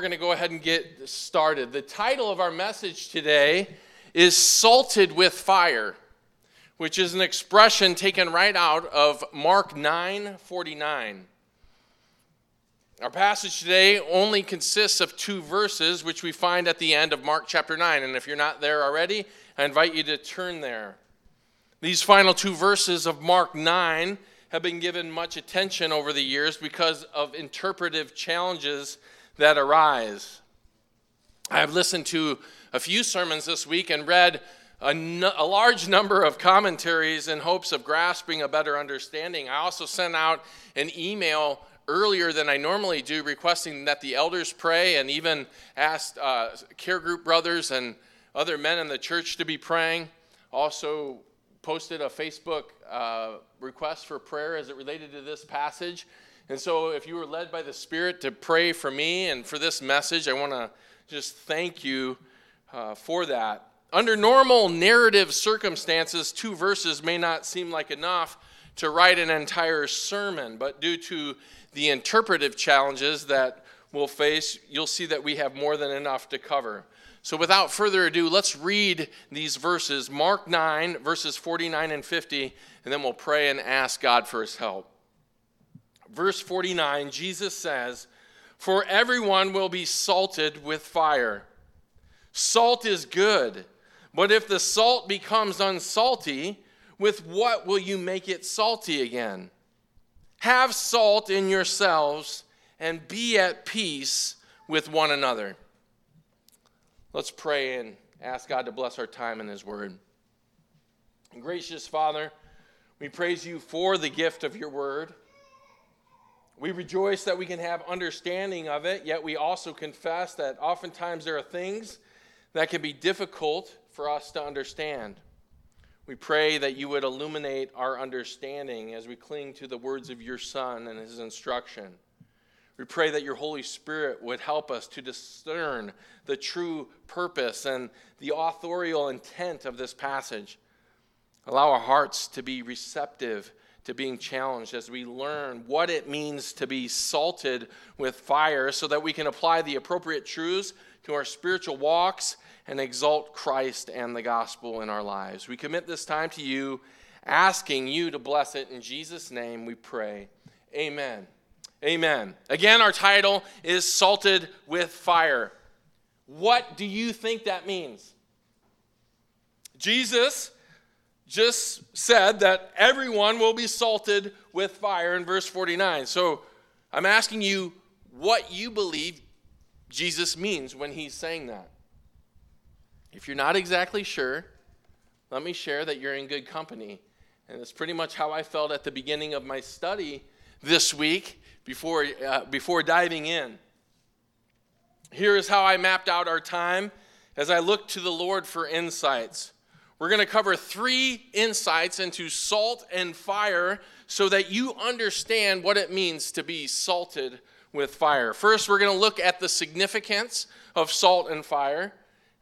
we're going to go ahead and get started. The title of our message today is Salted with Fire, which is an expression taken right out of Mark 9 49. Our passage today only consists of two verses, which we find at the end of Mark chapter 9. And if you're not there already, I invite you to turn there. These final two verses of Mark 9 have been given much attention over the years because of interpretive challenges that arise. I have listened to a few sermons this week and read a, a large number of commentaries in hopes of grasping a better understanding. I also sent out an email earlier than I normally do requesting that the elders pray and even asked uh, care group brothers and other men in the church to be praying. Also, posted a Facebook uh, request for prayer as it related to this passage. And so, if you were led by the Spirit to pray for me and for this message, I want to just thank you uh, for that. Under normal narrative circumstances, two verses may not seem like enough to write an entire sermon, but due to the interpretive challenges that we'll face, you'll see that we have more than enough to cover. So, without further ado, let's read these verses Mark 9, verses 49 and 50, and then we'll pray and ask God for his help. Verse 49, Jesus says, For everyone will be salted with fire. Salt is good, but if the salt becomes unsalty, with what will you make it salty again? Have salt in yourselves and be at peace with one another. Let's pray and ask God to bless our time in His Word. Gracious Father, we praise you for the gift of your Word. We rejoice that we can have understanding of it, yet we also confess that oftentimes there are things that can be difficult for us to understand. We pray that you would illuminate our understanding as we cling to the words of your Son and his instruction. We pray that your Holy Spirit would help us to discern the true purpose and the authorial intent of this passage. Allow our hearts to be receptive to being challenged as we learn what it means to be salted with fire so that we can apply the appropriate truths to our spiritual walks and exalt Christ and the gospel in our lives. We commit this time to you, asking you to bless it. In Jesus' name we pray. Amen. Amen. Again, our title is Salted with Fire. What do you think that means? Jesus just said that everyone will be salted with fire in verse 49. So I'm asking you what you believe Jesus means when he's saying that. If you're not exactly sure, let me share that you're in good company. And it's pretty much how I felt at the beginning of my study this week before, uh, before diving in. Here is how I mapped out our time as I looked to the Lord for insights. We're going to cover three insights into salt and fire so that you understand what it means to be salted with fire. First, we're going to look at the significance of salt and fire.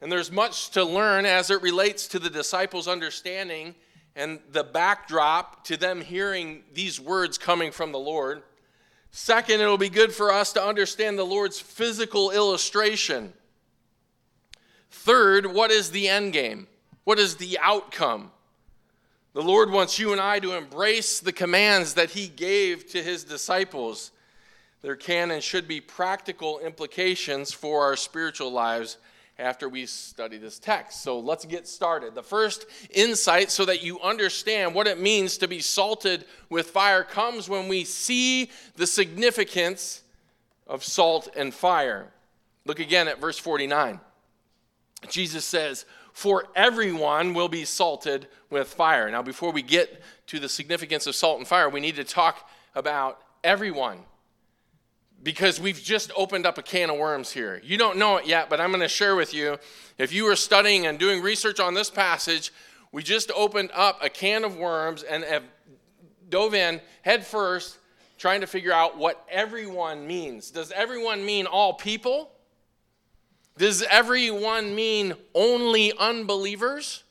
And there's much to learn as it relates to the disciples' understanding and the backdrop to them hearing these words coming from the Lord. Second, it'll be good for us to understand the Lord's physical illustration. Third, what is the end game? What is the outcome? The Lord wants you and I to embrace the commands that He gave to His disciples. There can and should be practical implications for our spiritual lives after we study this text. So let's get started. The first insight, so that you understand what it means to be salted with fire, comes when we see the significance of salt and fire. Look again at verse 49. Jesus says, For everyone will be salted with fire. Now, before we get to the significance of salt and fire, we need to talk about everyone because we've just opened up a can of worms here. You don't know it yet, but I'm going to share with you. If you were studying and doing research on this passage, we just opened up a can of worms and have dove in head first trying to figure out what everyone means. Does everyone mean all people? Does everyone mean only unbelievers?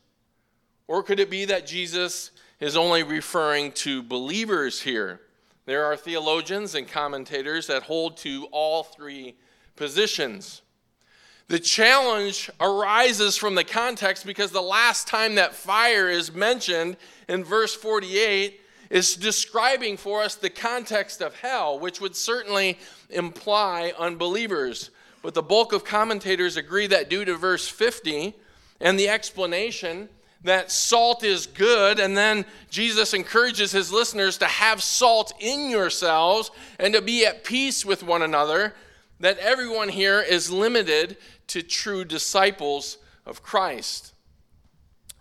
Or could it be that Jesus is only referring to believers here? There are theologians and commentators that hold to all three positions. The challenge arises from the context because the last time that fire is mentioned in verse 48 is describing for us the context of hell, which would certainly imply unbelievers. But the bulk of commentators agree that due to verse 50 and the explanation that salt is good, and then Jesus encourages his listeners to have salt in yourselves and to be at peace with one another, that everyone here is limited to true disciples of Christ.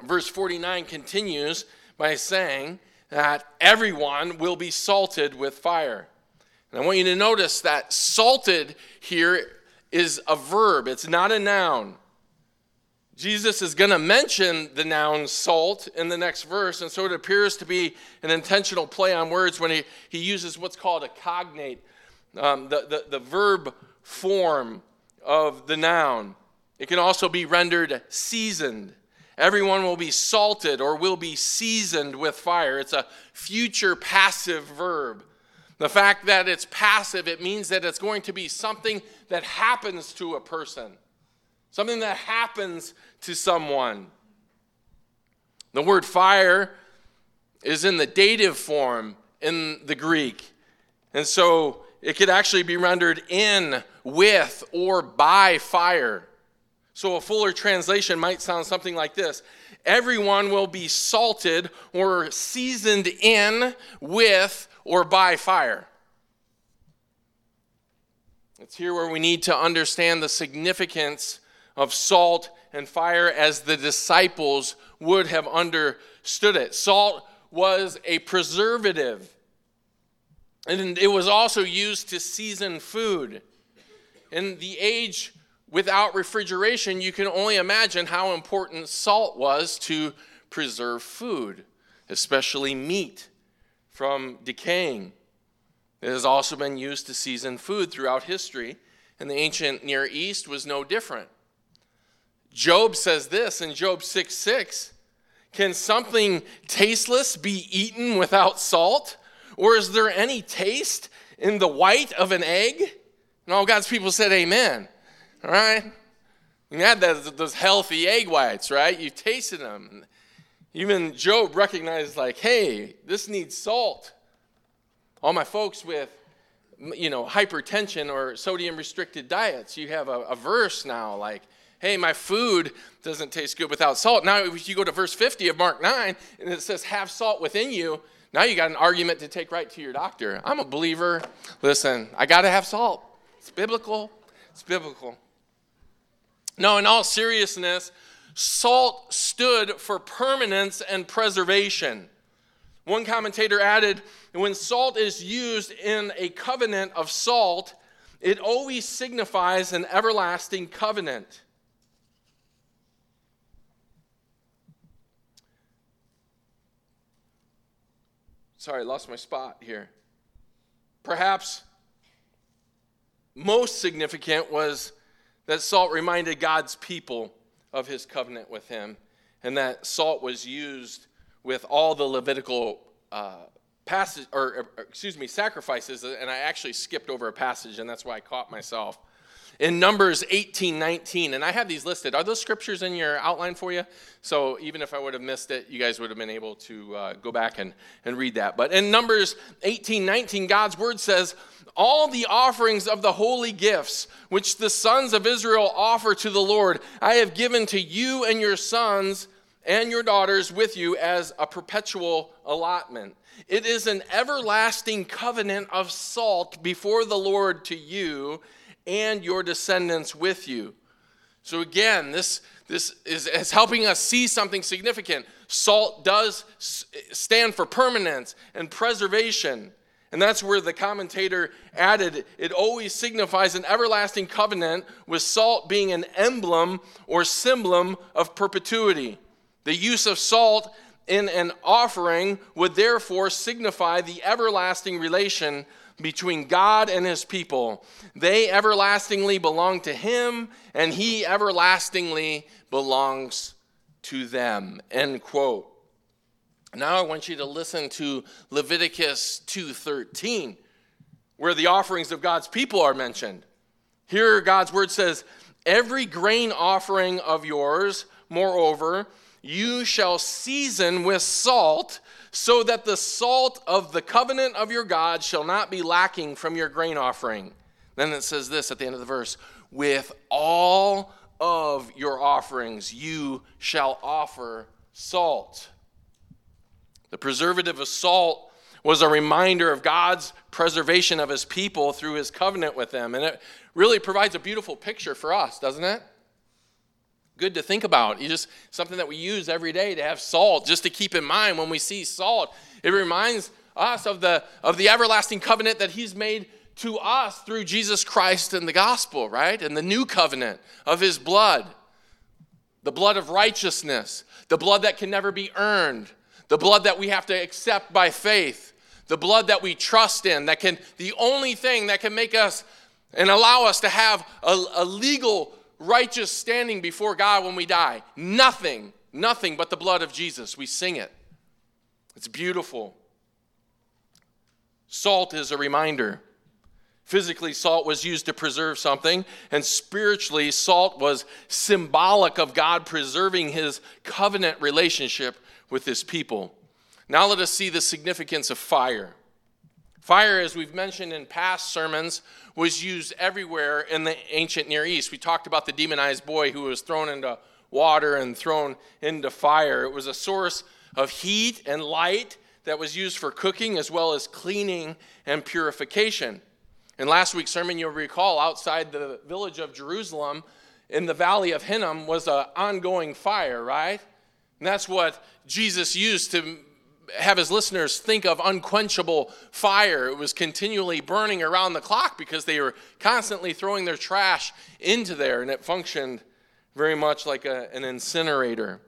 Verse 49 continues by saying that everyone will be salted with fire. And I want you to notice that salted here is a verb, it's not a noun. Jesus is going to mention the noun salt in the next verse, and so it appears to be an intentional play on words when he, he uses what's called a cognate, um, the, the, the verb form of the noun. It can also be rendered seasoned. Everyone will be salted or will be seasoned with fire. It's a future passive verb. The fact that it's passive, it means that it's going to be something that happens to a person, something that happens to someone. The word fire is in the dative form in the Greek. And so it could actually be rendered in, with, or by fire. So a fuller translation might sound something like this Everyone will be salted or seasoned in, with, or by fire. It's here where we need to understand the significance of salt and fire as the disciples would have understood it. Salt was a preservative, and it was also used to season food. In the age without refrigeration, you can only imagine how important salt was to preserve food, especially meat from decaying. It has also been used to season food throughout history, and the ancient Near East was no different. Job says this in Job 6 6 Can something tasteless be eaten without salt? Or is there any taste in the white of an egg? And all God's people said, Amen. All right? You had those healthy egg whites, right? You tasted them. Even Job recognized, like, hey, this needs salt. All my folks with, you know, hypertension or sodium restricted diets, you have a, a verse now like, hey, my food doesn't taste good without salt. Now, if you go to verse 50 of Mark 9, and it says, have salt within you, now you got an argument to take right to your doctor. I'm a believer. Listen, I got to have salt. It's biblical. It's biblical. No, in all seriousness, salt stood for permanence and preservation. One commentator added when salt is used in a covenant of salt, it always signifies an everlasting covenant. Sorry, I lost my spot here. Perhaps most significant was that salt reminded God's people of his covenant with him, and that salt was used with all the Levitical uh, passage, or, or excuse me, sacrifices. And I actually skipped over a passage, and that's why I caught myself. In Numbers 18, 19, and I have these listed. Are those scriptures in your outline for you? So even if I would have missed it, you guys would have been able to uh, go back and, and read that. But in Numbers 18, 19, God's word says, all the offerings of the holy gifts which the sons of Israel offer to the Lord, I have given to you and your sons and your daughters with you as a perpetual allotment. It is an everlasting covenant of salt before the Lord to you and your descendants with you. So again, this, this is, is helping us see something significant. Salt does stand for permanence and preservation. And that's where the commentator added it always signifies an everlasting covenant, with salt being an emblem or symbol of perpetuity. The use of salt in an offering would therefore signify the everlasting relation between God and his people. They everlastingly belong to him, and he everlastingly belongs to them. End quote. Now I want you to listen to Leviticus 2:13 where the offerings of God's people are mentioned. Here, God's word says, Every grain offering of yours, moreover, you shall season with salt, so that the salt of the covenant of your God shall not be lacking from your grain offering. Then it says this at the end of the verse with all of your offerings you shall offer salt. The preservative of salt was a reminder of God's preservation of his people through his covenant with them. And it really provides a beautiful picture for us, doesn't it? Good to think about. You just something that we use every day to have salt, just to keep in mind when we see salt. It reminds us of the of the everlasting covenant that he's made to us through Jesus Christ and the gospel, right? And the new covenant of his blood. The blood of righteousness, the blood that can never be earned, the blood that we have to accept by faith, the blood that we trust in, that can, the only thing that can make us and allow us to have a, a legal, righteous standing before God when we die. Nothing, nothing but the blood of Jesus. We sing it. It's beautiful. Salt is a reminder. Physically, salt was used to preserve something, and spiritually, salt was symbolic of God preserving his covenant relationship with his people. Now, let us see the significance of fire. Fire, as we've mentioned in past sermons, was used everywhere in the ancient Near East. We talked about the demonized boy who was thrown into water and thrown into fire. It was a source of heat and light that was used for cooking as well as cleaning and purification. In last week's sermon, you'll recall outside the village of Jerusalem in the valley of Hinnom was an ongoing fire, right? And that's what Jesus used to have his listeners think of unquenchable fire. It was continually burning around the clock because they were constantly throwing their trash into there, and it functioned very much like a, an incinerator.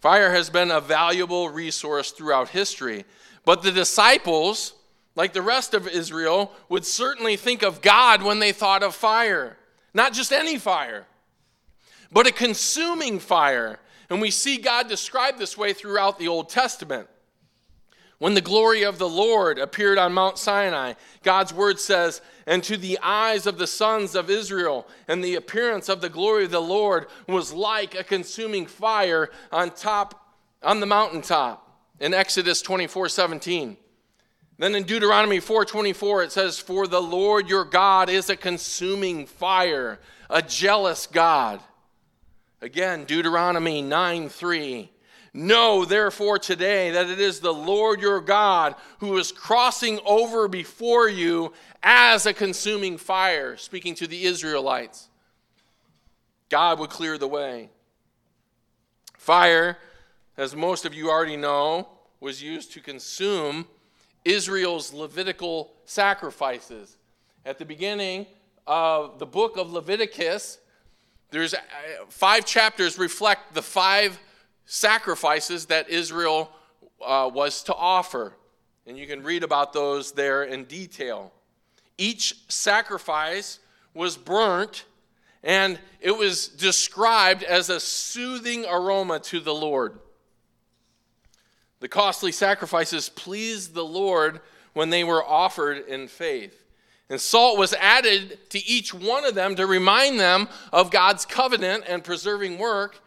Fire has been a valuable resource throughout history, but the disciples like the rest of Israel, would certainly think of God when they thought of fire. Not just any fire, but a consuming fire. And we see God described this way throughout the Old Testament. When the glory of the Lord appeared on Mount Sinai, God's word says, And to the eyes of the sons of Israel, and the appearance of the glory of the Lord was like a consuming fire on top, on the mountaintop. In Exodus 24 17. Then in Deuteronomy 4:24 it says for the Lord your God is a consuming fire, a jealous God. Again Deuteronomy 9 3. Know therefore today that it is the Lord your God who is crossing over before you as a consuming fire, speaking to the Israelites. God would clear the way. Fire, as most of you already know, was used to consume Israel's Levitical sacrifices. At the beginning of the book of Leviticus, there's uh, five chapters reflect the five sacrifices that Israel uh, was to offer. And you can read about those there in detail. Each sacrifice was burnt, and it was described as a soothing aroma to the Lord. The costly sacrifices pleased the Lord when they were offered in faith. And salt was added to each one of them to remind them of God's covenant and preserving work.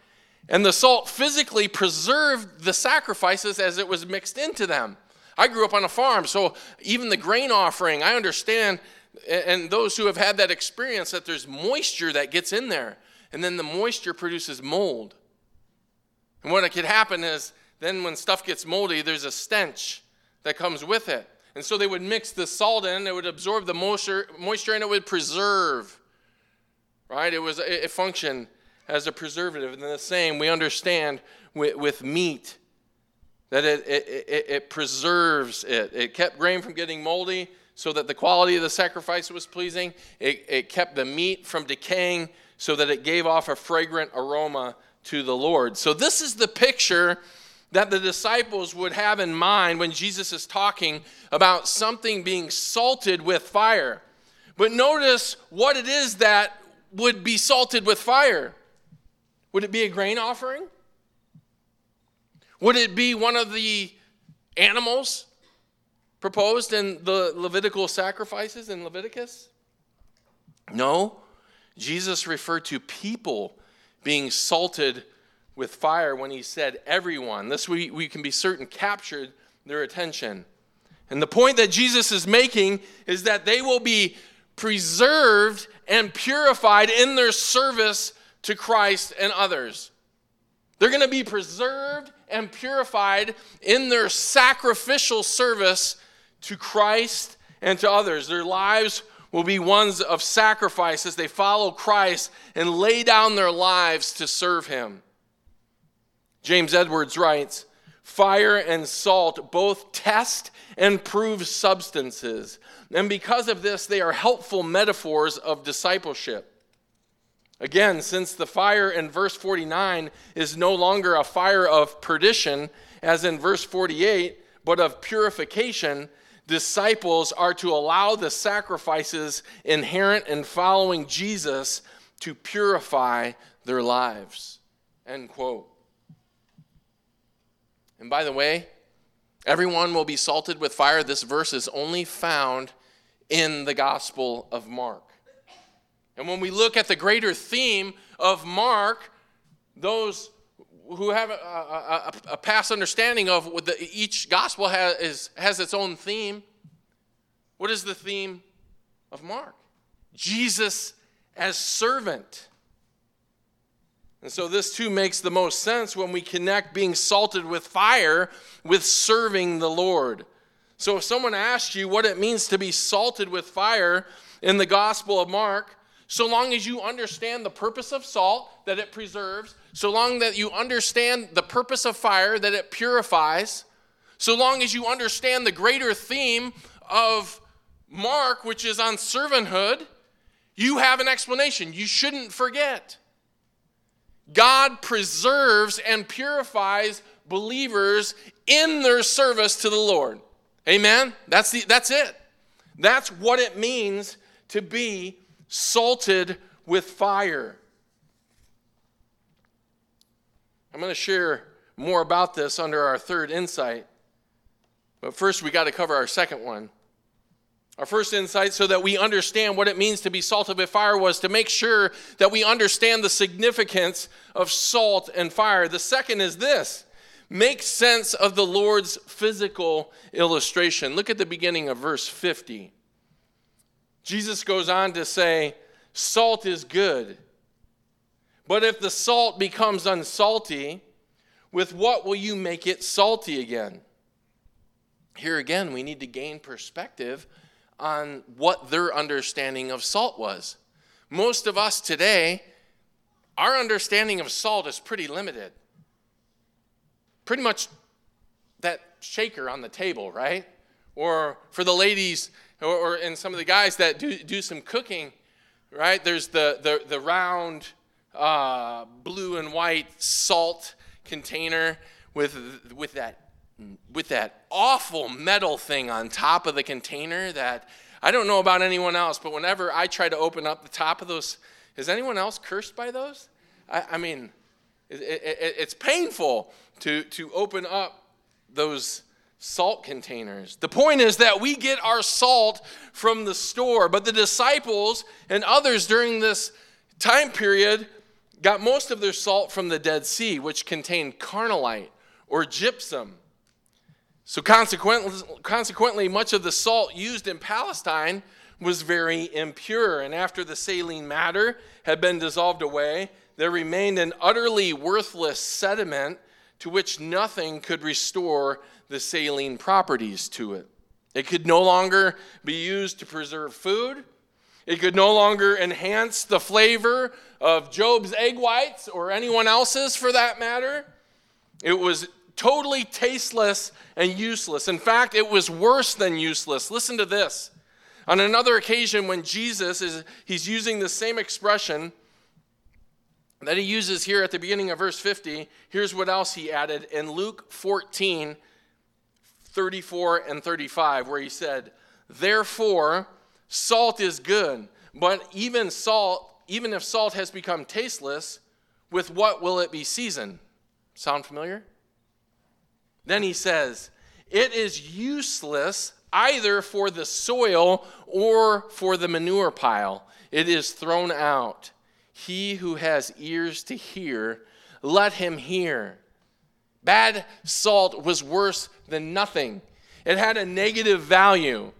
And the salt physically preserved the sacrifices as it was mixed into them. I grew up on a farm, so even the grain offering, I understand, and those who have had that experience, that there's moisture that gets in there, and then the moisture produces mold. And what could happen is then when stuff gets moldy, there's a stench that comes with it. And so they would mix the salt in, it would absorb the moisture, moisture and it would preserve. Right? It was it functioned as a preservative. And the same, we understand with, with meat that it, it, it, it preserves it. It kept grain from getting moldy so that the quality of the sacrifice was pleasing. It, it kept the meat from decaying so that it gave off a fragrant aroma to the Lord. So, this is the picture that the disciples would have in mind when Jesus is talking about something being salted with fire. But notice what it is that would be salted with fire. Would it be a grain offering? Would it be one of the animals proposed in the Levitical sacrifices in Leviticus? No, Jesus referred to people being salted with fire when he said everyone. This we, we can be certain captured their attention. And the point that Jesus is making is that they will be preserved and purified in their service to Christ and others. They're going to be preserved and purified in their sacrificial service to Christ and to others. Their lives will be ones of sacrifice as they follow Christ and lay down their lives to serve Him. James Edwards writes Fire and salt both test and prove substances. And because of this, they are helpful metaphors of discipleship. Again, since the fire in verse 49 is no longer a fire of perdition, as in verse 48, but of purification, disciples are to allow the sacrifices inherent in following Jesus to purify their lives. End quote. And by the way, everyone will be salted with fire. This verse is only found in the Gospel of Mark. And when we look at the greater theme of Mark, those who have a, a, a past understanding of what the, each gospel has, is, has its own theme, what is the theme of Mark? Jesus as servant. And so this too makes the most sense when we connect being salted with fire with serving the Lord. So if someone asks you what it means to be salted with fire in the Gospel of Mark, so long as you understand the purpose of salt, that it preserves, so long that you understand the purpose of fire, that it purifies, so long as you understand the greater theme of Mark, which is on servanthood, you have an explanation. You shouldn't forget. God preserves and purifies believers in their service to the Lord. Amen? That's, the, that's it. That's what it means to be salted with fire. I'm going to share more about this under our third insight. But first, we got to cover our second one. Our first insight, so that we understand what it means to be salted with fire, was to make sure that we understand the significance of salt and fire. The second is this make sense of the Lord's physical illustration. Look at the beginning of verse 50. Jesus goes on to say, Salt is good. But if the salt becomes unsalty, with what will you make it salty again? Here again, we need to gain perspective on what their understanding of salt was. Most of us today, our understanding of salt is pretty limited. Pretty much that shaker on the table, right? Or for the ladies, or, or and some of the guys that do, do some cooking, right? There's the, the, the round uh, blue and white salt container with, with, that, with that awful metal thing on top of the container that I don't know about anyone else, but whenever I try to open up the top of those, is anyone else cursed by those? I, I mean, it, it, it's painful to, to open up those salt containers. The point is that we get our salt from the store, but the disciples and others during this time period got most of their salt from the Dead Sea, which contained carnallite or gypsum. So, consequently, consequently, much of the salt used in Palestine was very impure. And after the saline matter had been dissolved away, there remained an utterly worthless sediment to which nothing could restore the saline properties to it. It could no longer be used to preserve food. It could no longer enhance the flavor of Job's egg whites or anyone else's for that matter. It was totally tasteless and useless. In fact, it was worse than useless. Listen to this. On another occasion, when Jesus is he's using the same expression that he uses here at the beginning of verse 50, here's what else he added in Luke 14, 34 and 35, where he said, Therefore, salt is good, but even salt, even if salt has become tasteless, with what will it be seasoned? Sound familiar? Then he says, It is useless either for the soil or for the manure pile. it is thrown out. He who has ears to hear, let him hear. Bad salt was worse than nothing, it had a negative value.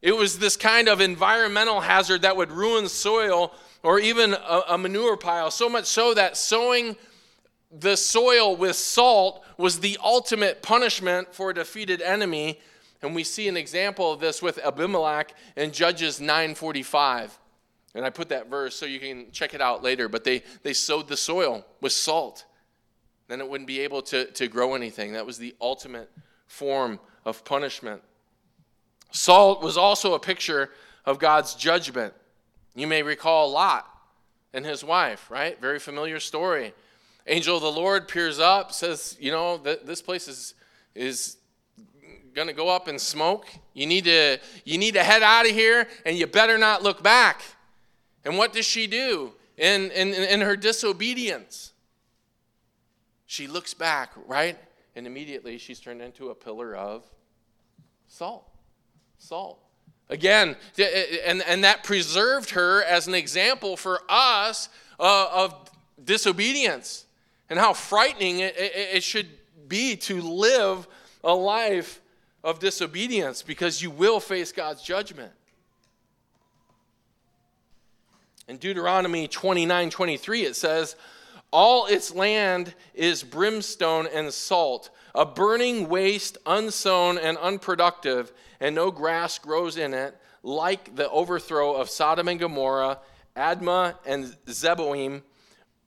It was this kind of environmental hazard that would ruin soil or even a, a manure pile, so much so that sowing the soil with salt was the ultimate punishment for a defeated enemy. And we see an example of this with Abimelech in Judges 945. And I put that verse so you can check it out later. But they, they sowed the soil with salt. Then it wouldn't be able to, to grow anything. That was the ultimate form of punishment. Salt was also a picture of God's judgment. You may recall Lot and his wife, right? Very familiar story. Angel of the Lord peers up, says, You know, th- this place is, is going to go up in smoke. You need, to, you need to head out of here, and you better not look back. And what does she do in, in, in her disobedience? She looks back, right? And immediately she's turned into a pillar of salt. Salt. Again, and, and that preserved her as an example for us uh, of disobedience and how frightening it, it, it should be to live a life of disobedience because you will face God's judgment. In Deuteronomy 29 23, it says, All its land is brimstone and salt, a burning waste, unsown and unproductive, and no grass grows in it, like the overthrow of Sodom and Gomorrah, Admah and Zeboim,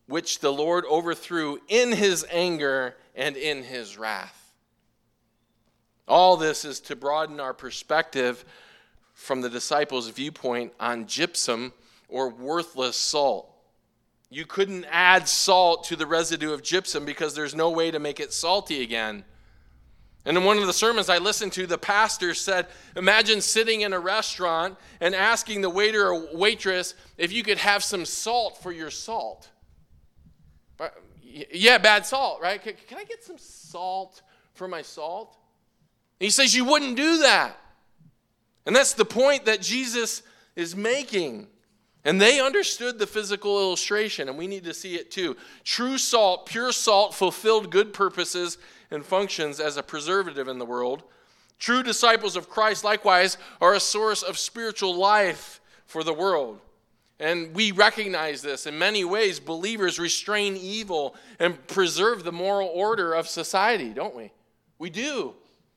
which the Lord overthrew in his anger and in his wrath. All this is to broaden our perspective from the disciples' viewpoint on gypsum or worthless salt. You couldn't add salt to the residue of gypsum because there's no way to make it salty again. And in one of the sermons I listened to, the pastor said, Imagine sitting in a restaurant and asking the waiter or waitress if you could have some salt for your salt. Yeah, bad salt, right? Can, can I get some salt for my salt? And he says, You wouldn't do that. And that's the point that Jesus is making. And they understood the physical illustration, and we need to see it too. True salt, pure salt, fulfilled good purposes and functions as a preservative in the world. True disciples of Christ, likewise, are a source of spiritual life for the world. And we recognize this. In many ways, believers restrain evil and preserve the moral order of society, don't we? We do.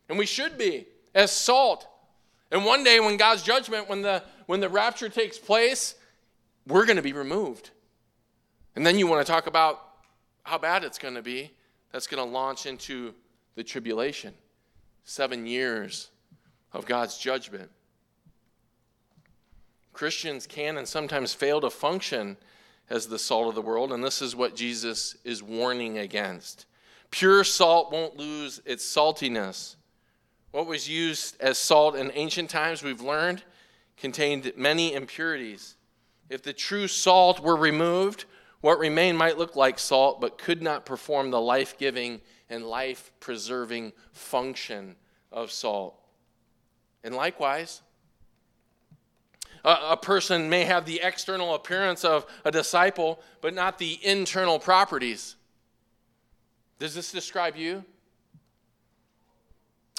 And we should be, as salt. And one day, when God's judgment, when the, when the rapture takes place, we're going to be removed. And then you want to talk about how bad it's going to be. That's going to launch into the tribulation. Seven years of God's judgment. Christians can and sometimes fail to function as the salt of the world, and this is what Jesus is warning against. Pure salt won't lose its saltiness. What was used as salt in ancient times, we've learned, contained many impurities. If the true salt were removed, what remained might look like salt, but could not perform the life giving and life preserving function of salt. And likewise, a, person may have the external appearance of a disciple, but not the internal properties. Does this describe you?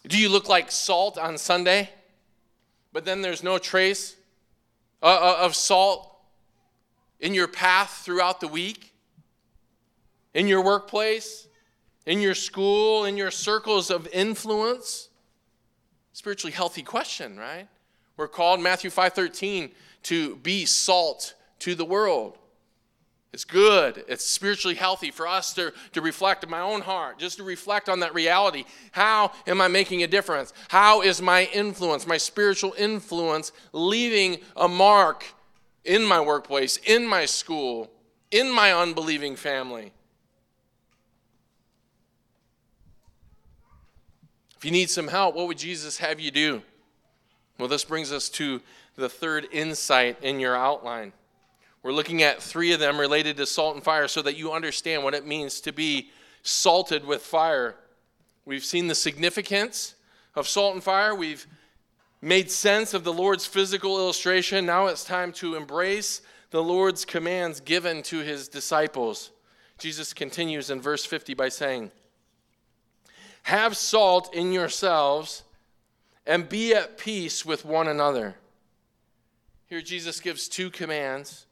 Do you look like salt on Sunday, but then there's no trace uh, uh, of salt in your path throughout the week, in your workplace, in your school, in your circles of influence? Spiritually healthy question, right? We're called, Matthew 5.13, to be salt to the world. It's good. It's spiritually healthy for us to, to reflect in my own heart, just to reflect on that reality. How am I making a difference? How is my influence, my spiritual influence, leaving a mark in my workplace, in my school, in my unbelieving family? If you need some help, what would Jesus have you do? Well, this brings us to the third insight in your outline. We're looking at three of them related to salt and fire so that you understand what it means to be salted with fire. We've seen the significance of salt and fire. We've made sense of the Lord's physical illustration, now it's time to embrace the Lord's commands given to his disciples. Jesus continues in verse 50 by saying, Have salt in yourselves and be at peace with one another. Here, Jesus gives two commands.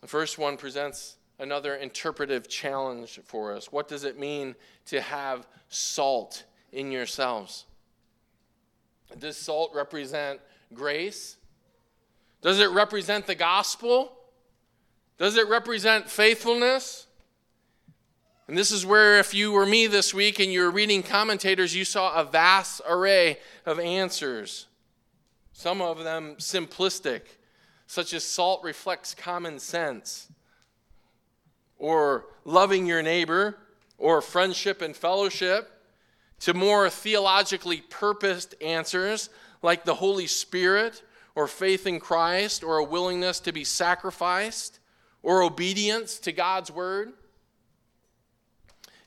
The first one presents another interpretive challenge for us. What does it mean to have salt in yourselves? Does salt represent grace? Does it represent the gospel? Does it represent faithfulness? And this is where, if you were me this week and you were reading commentators, you saw a vast array of answers. Some of them simplistic, such as salt reflects common sense, or loving your neighbor, or friendship and fellowship, to more theologically purposed answers like the Holy Spirit, or faith in Christ, or a willingness to be sacrificed, or obedience to God's word.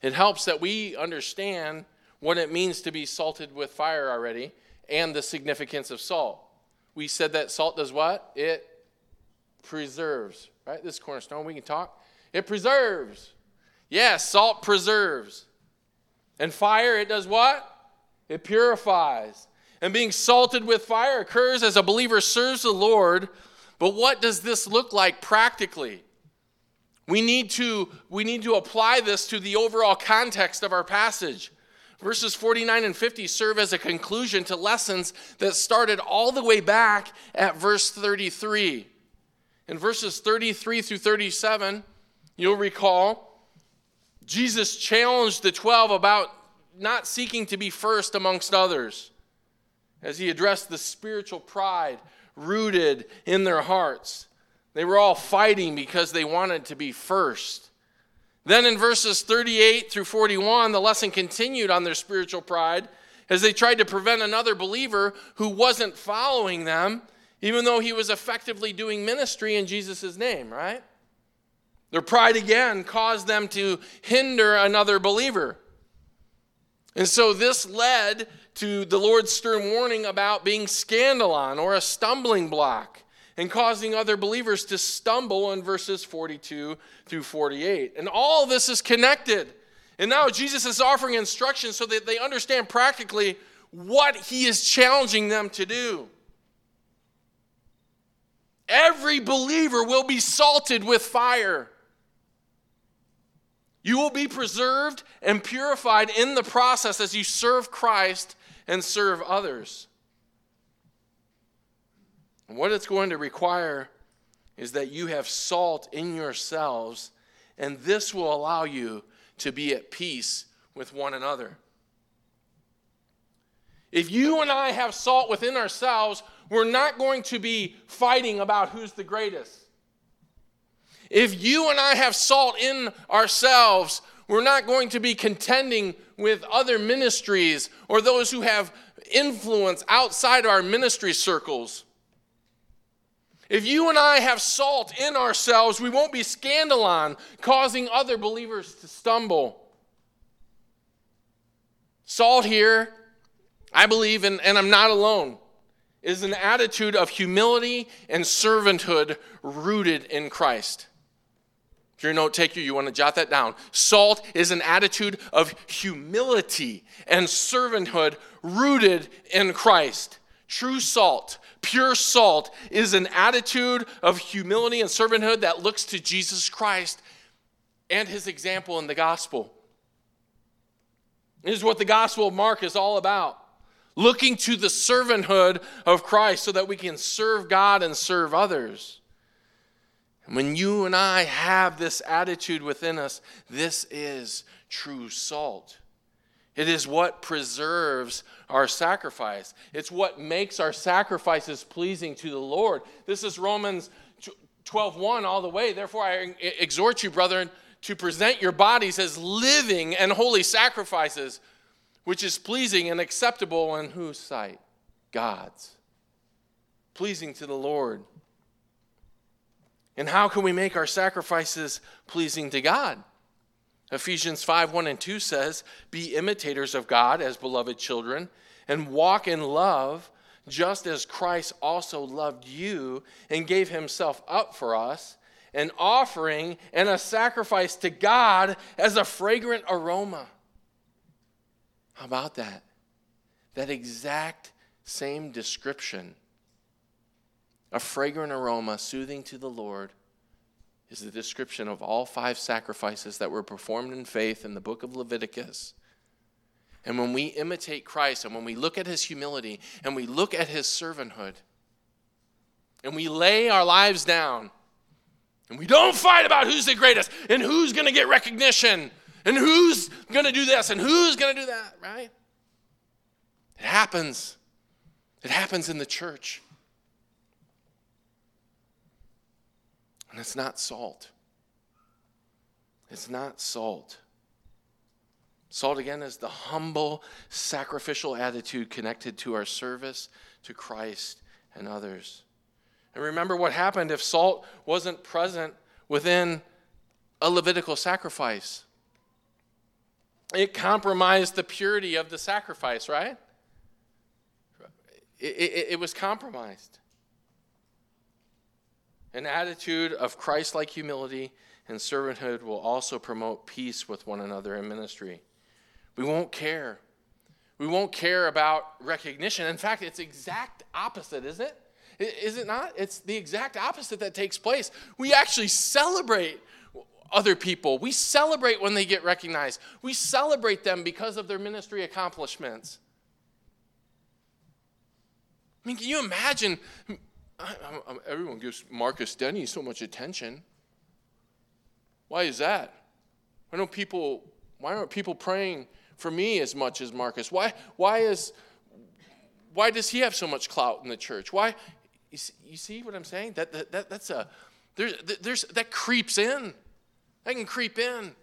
It helps that we understand what it means to be salted with fire already and the significance of salt. We said that salt does what? It preserves, right? This cornerstone, we can talk. It preserves. Yes, salt preserves. And fire, it does what? It purifies. And being salted with fire occurs as a believer serves the Lord. But what does this look like practically? We need to, we need to apply this to the overall context of our passage. Verses 49 and 50 serve as a conclusion to lessons that started all the way back at verse 33. In verses 33 through 37, you'll recall, Jesus challenged the 12 about not seeking to be first amongst others as he addressed the spiritual pride rooted in their hearts. They were all fighting because they wanted to be first. Then in verses 38 through 41, the lesson continued on their spiritual pride as they tried to prevent another believer who wasn't following them, even though he was effectively doing ministry in Jesus' name, right? Their pride again caused them to hinder another believer. And so this led to the Lord's stern warning about being scandalon or a stumbling block and causing other believers to stumble in verses 42 through 48. And all this is connected. And now Jesus is offering instructions so that they understand practically what he is challenging them to do. Every believer will be salted with fire. You will be preserved and purified in the process as you serve Christ and serve others. And what it's going to require is that you have salt in yourselves, and this will allow you to be at peace with one another. If you and I have salt within ourselves, we're not going to be fighting about who's the greatest. If you and I have salt in ourselves, we're not going to be contending with other ministries or those who have influence outside our ministry circles. If you and I have salt in ourselves, we won't be scandalon, causing other believers to stumble. Salt here, I believe, and, and I'm not alone, is an attitude of humility and servanthood rooted in Christ. If you're a note taker, you want to jot that down. Salt is an attitude of humility and servanthood rooted in Christ. True salt, pure salt, is an attitude of humility and servanthood that looks to Jesus Christ and his example in the gospel. This is what the gospel of Mark is all about looking to the servanthood of Christ so that we can serve God and serve others. And when you and I have this attitude within us, this is true salt. It is what preserves our sacrifice. It's what makes our sacrifices pleasing to the Lord. This is Romans 12:1 all the way. Therefore I exhort you, brethren, to present your bodies as living and holy sacrifices, which is pleasing and acceptable in whose sight? God's. Pleasing to the Lord. And how can we make our sacrifices pleasing to God? Ephesians 5 1 and 2 says, Be imitators of God as beloved children, and walk in love, just as Christ also loved you and gave himself up for us, an offering and a sacrifice to God as a fragrant aroma. How about that? That exact same description. A fragrant aroma, soothing to the Lord, is the description of all five sacrifices that were performed in faith in the book of Leviticus. And when we imitate Christ and when we look at his humility and we look at his servanthood and we lay our lives down and we don't fight about who's the greatest and who's going to get recognition and who's going to do this and who's going to do that, right? It happens. It happens in the church. And it's not salt. It's not salt. Salt, again, is the humble, sacrificial attitude connected to our service to Christ and others. And remember what happened if salt wasn't present within a Levitical sacrifice. It compromised the purity of the sacrifice, right? It, it, it was compromised. An attitude of Christ like humility and servanthood will also promote peace with one another in ministry. We won't care. We won't care about recognition. In fact, it's exact opposite, isn't it? Is it not? It's the exact opposite that takes place. We actually celebrate other people. We celebrate when they get recognized. We celebrate them because of their ministry accomplishments. I mean, can you imagine? I, I, everyone gives Marcus Denny so much attention. Why is that? Why don't people? Why aren't people praying for me as much as Marcus? Why, why, is, why does he have so much clout in the church? Why? You see, you see what I'm saying? That, that, that, that's a, there's, there's, that creeps in. That can creep in.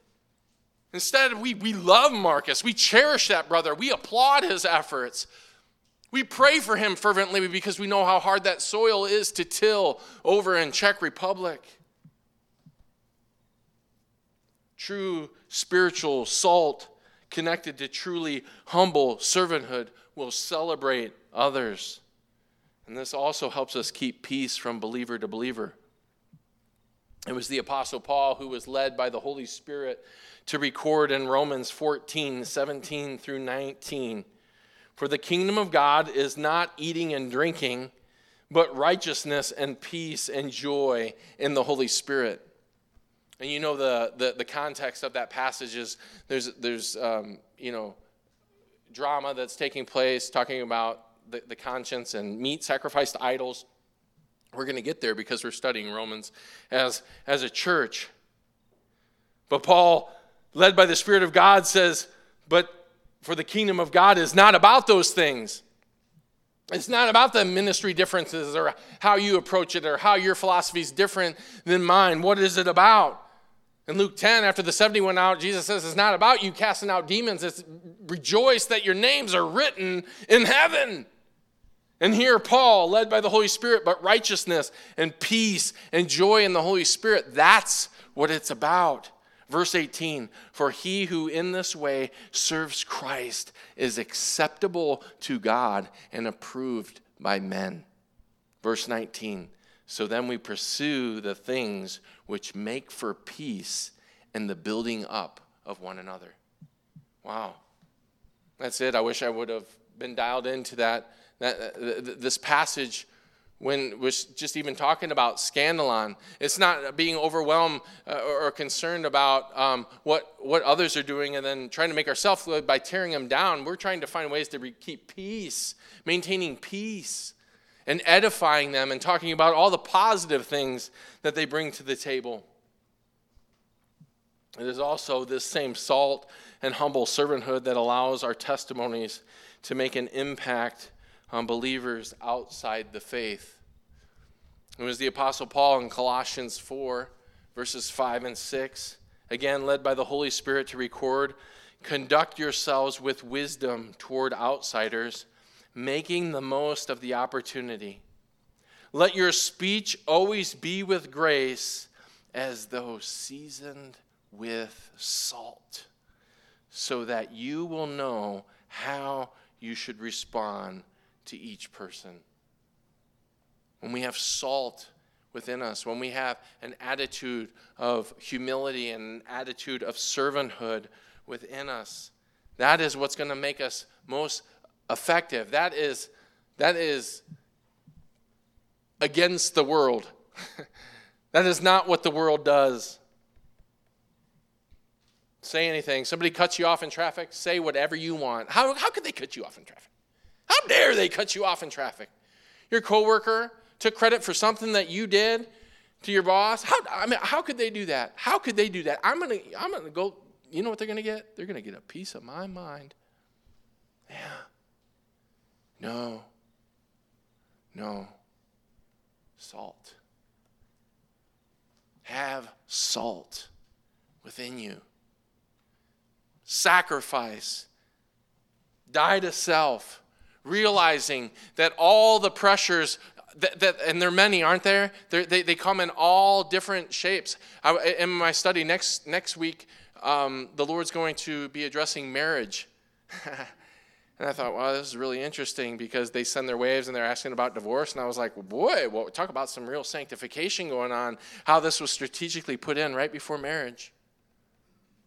Instead, we, we love Marcus. We cherish that brother. We applaud his efforts. We pray for him fervently because we know how hard that soil is to till over in Czech Republic. True spiritual salt connected to truly humble servanthood will celebrate others. And this also helps us keep peace from believer to believer. It was the Apostle Paul who was led by the Holy Spirit to record in Romans 14 17 through 19. For the kingdom of God is not eating and drinking, but righteousness and peace and joy in the Holy Spirit. And you know the, the, the context of that passage is there's, there's um, you know, drama that's taking place talking about the, the conscience and meat sacrificed to idols. We're going to get there because we're studying Romans as, as a church. But Paul, led by the Spirit of God, says, But for the kingdom of God is not about those things. It's not about the ministry differences or how you approach it or how your philosophy is different than mine. What is it about? In Luke 10, after the 70 went out, Jesus says, It's not about you casting out demons. It's rejoice that your names are written in heaven. And here, Paul, led by the Holy Spirit, but righteousness and peace and joy in the Holy Spirit, that's what it's about. Verse 18 For he who in this way serves Christ is acceptable to God and approved by men. Verse 19 So then we pursue the things which make for peace and the building up of one another. Wow. That's it. I wish I would have been dialed into that, that uh, this passage when was just even talking about scandalon. It's not being overwhelmed uh, or, concerned about um, what, what others are doing and then trying to make ourselves good by tearing them down. We're trying to find ways to keep peace, maintaining peace and edifying them and talking about all the positive things that they bring to the table. It is also this same salt and humble servanthood that allows our testimonies to make an impact on believers outside the faith. It was the Apostle Paul in Colossians 4, verses 5 and 6, again led by the Holy Spirit to record conduct yourselves with wisdom toward outsiders making the most of the opportunity. Let your speech always be with grace, as though seasoned with salt, so that you will know how you should respond to each person. When we have salt within us, when we have an attitude of humility and an attitude of servanthood within us, that is what's going to make us most effective. That is, that is against the world. that is not what the world does. Say anything. Somebody cuts you off in traffic, say whatever you want. How, how could they cut you off in traffic? How dare they cut you off in traffic? Your coworker took credit for something that you did to your boss. How, I mean, how could they do that? How could they do that? I'm gonna, I'm gonna go. You know what they're gonna get? They're gonna get a piece of my mind. Yeah. No. No. Salt. Have salt within you. Sacrifice. Die to self realizing that all the pressures that, that, and there are many, aren't there? They, they come in all different shapes. I, in my study next, next week, um, the Lord's going to be addressing marriage. and I thought, wow, this is really interesting because they send their waves and they're asking about divorce. And I was like, boy, well, talk about some real sanctification going on, how this was strategically put in right before marriage.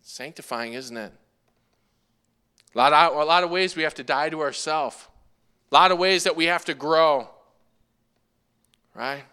Sanctifying, isn't it? A lot of, a lot of ways we have to die to ourselves. A lot of ways that we have to grow, right?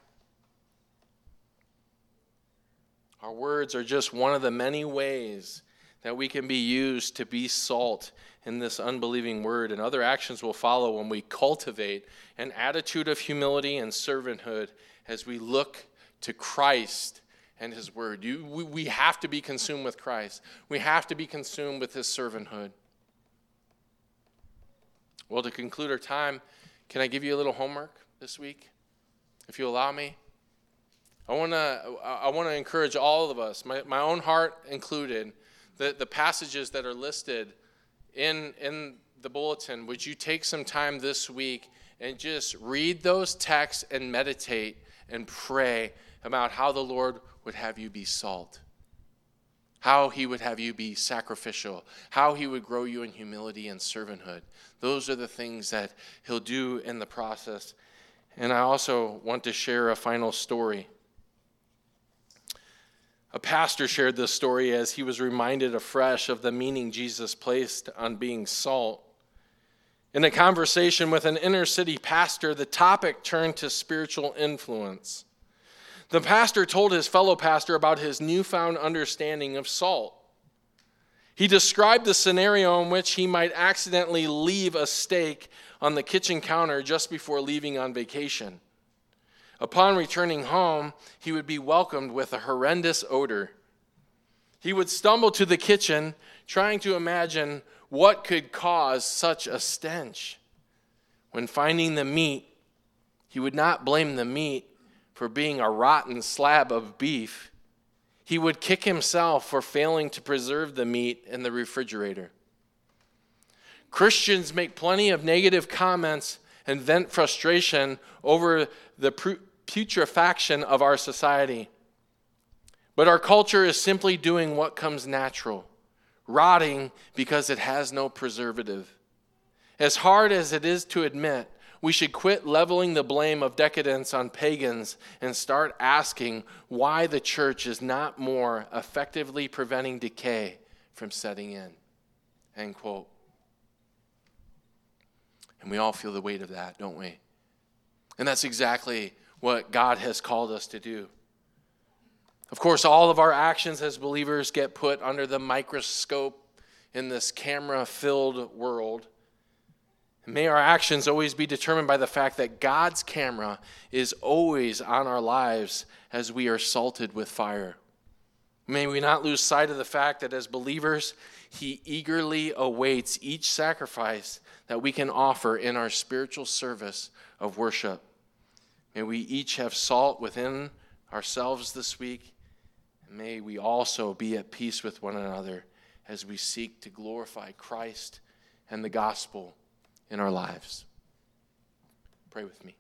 Our words are just one of the many ways that we can be used to be salt in this unbelieving word, and other actions will follow when we cultivate an attitude of humility and servanthood as we look to Christ and His word. You, we, we have to be consumed with Christ, we have to be consumed with His servanthood. Well, to conclude our time, can I give you a little homework this week, if you allow me? I want to I want to encourage all of us, my, my own heart included, the, the passages that are listed in, in the bulletin. Would you take some time this week and just read those texts and meditate and pray about how the Lord would have you be salt? how he would have you be sacrificial, how he would grow you in humility and servanthood. Those are the things that he'll do in the process. And I also want to share a final story. A pastor shared this story as he was reminded afresh of the meaning Jesus placed on being salt. In a conversation with an inner city pastor, the topic turned to spiritual influence. The pastor told his fellow pastor about his newfound understanding of salt. He described the scenario in which he might accidentally leave a steak on the kitchen counter just before leaving on vacation. Upon returning home, he would be welcomed with a horrendous odor. He would stumble to the kitchen, trying to imagine what could cause such a stench. When finding the meat, he would not blame the meat, for being a rotten slab of beef, he would kick himself for failing to preserve the meat in the refrigerator. Christians make plenty of negative comments and vent frustration over the putrefaction of our society. But our culture is simply doing what comes natural, rotting because it has no preservative. As hard as it is to admit, we should quit leveling the blame of decadence on pagans and start asking why the church is not more effectively preventing decay from setting in. End quote. And we all feel the weight of that, don't we? And that's exactly what God has called us to do. Of course, all of our actions as believers get put under the microscope in this camera filled world. May our actions always be determined by the fact that God's camera is always on our lives as we are salted with fire. May we not lose sight of the fact that as believers, He eagerly awaits each sacrifice that we can offer in our spiritual service of worship. May we each have salt within ourselves this week. And may we also be at peace with one another as we seek to glorify Christ and the gospel in our lives. Pray with me.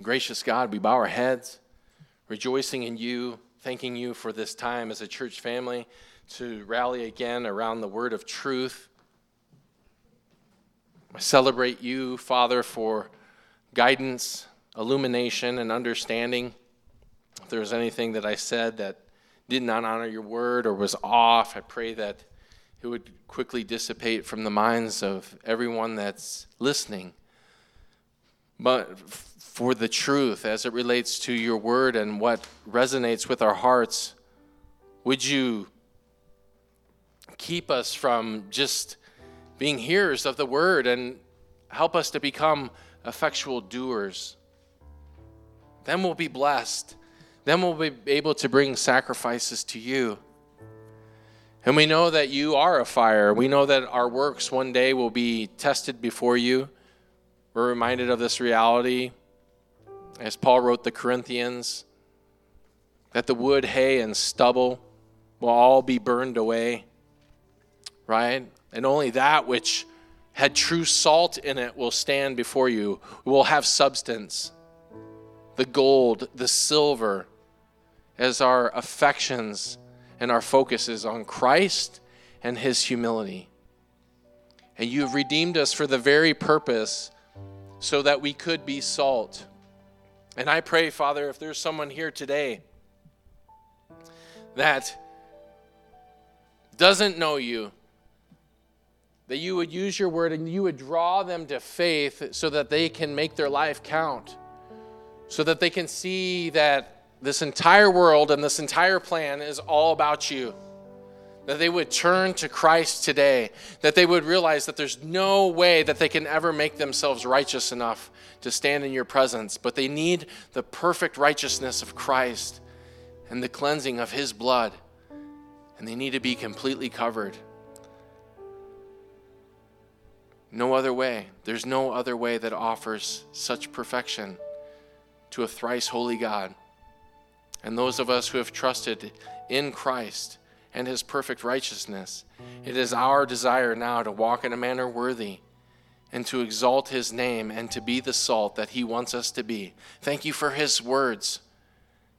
Gracious God, we bow our heads, rejoicing in you, thanking you for this time as a church family to rally again around the word of truth. I celebrate you, Father, for guidance, illumination, and understanding. If there was anything that I said that did not honor your word or was off, I pray that it would quickly dissipate from the minds of everyone that's listening. But for the truth as it relates to your word and what resonates with our hearts, would you keep us from just being hearers of the word and help us to become effectual doers? Then we'll be blessed. Then we'll be able to bring sacrifices to you. And we know that you are a fire. We know that our works one day will be tested before you. We're reminded of this reality as Paul wrote the Corinthians that the wood, hay, and stubble will all be burned away, right? And only that which had true salt in it will stand before you, will have substance. The gold, the silver, as our affections and our focus is on Christ and his humility. And you have redeemed us for the very purpose so that we could be salt. And I pray, Father, if there's someone here today that doesn't know you, that you would use your word and you would draw them to faith so that they can make their life count, so that they can see that this entire world and this entire plan is all about you. That they would turn to Christ today, that they would realize that there's no way that they can ever make themselves righteous enough to stand in your presence, but they need the perfect righteousness of Christ and the cleansing of His blood, and they need to be completely covered. No other way. There's no other way that offers such perfection to a thrice holy God. And those of us who have trusted in Christ and his perfect righteousness, it is our desire now to walk in a manner worthy and to exalt his name and to be the salt that he wants us to be. Thank you for his words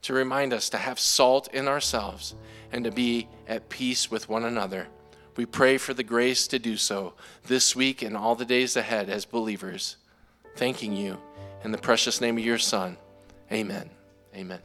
to remind us to have salt in ourselves and to be at peace with one another. We pray for the grace to do so this week and all the days ahead as believers. Thanking you in the precious name of your Son. Amen. Amen.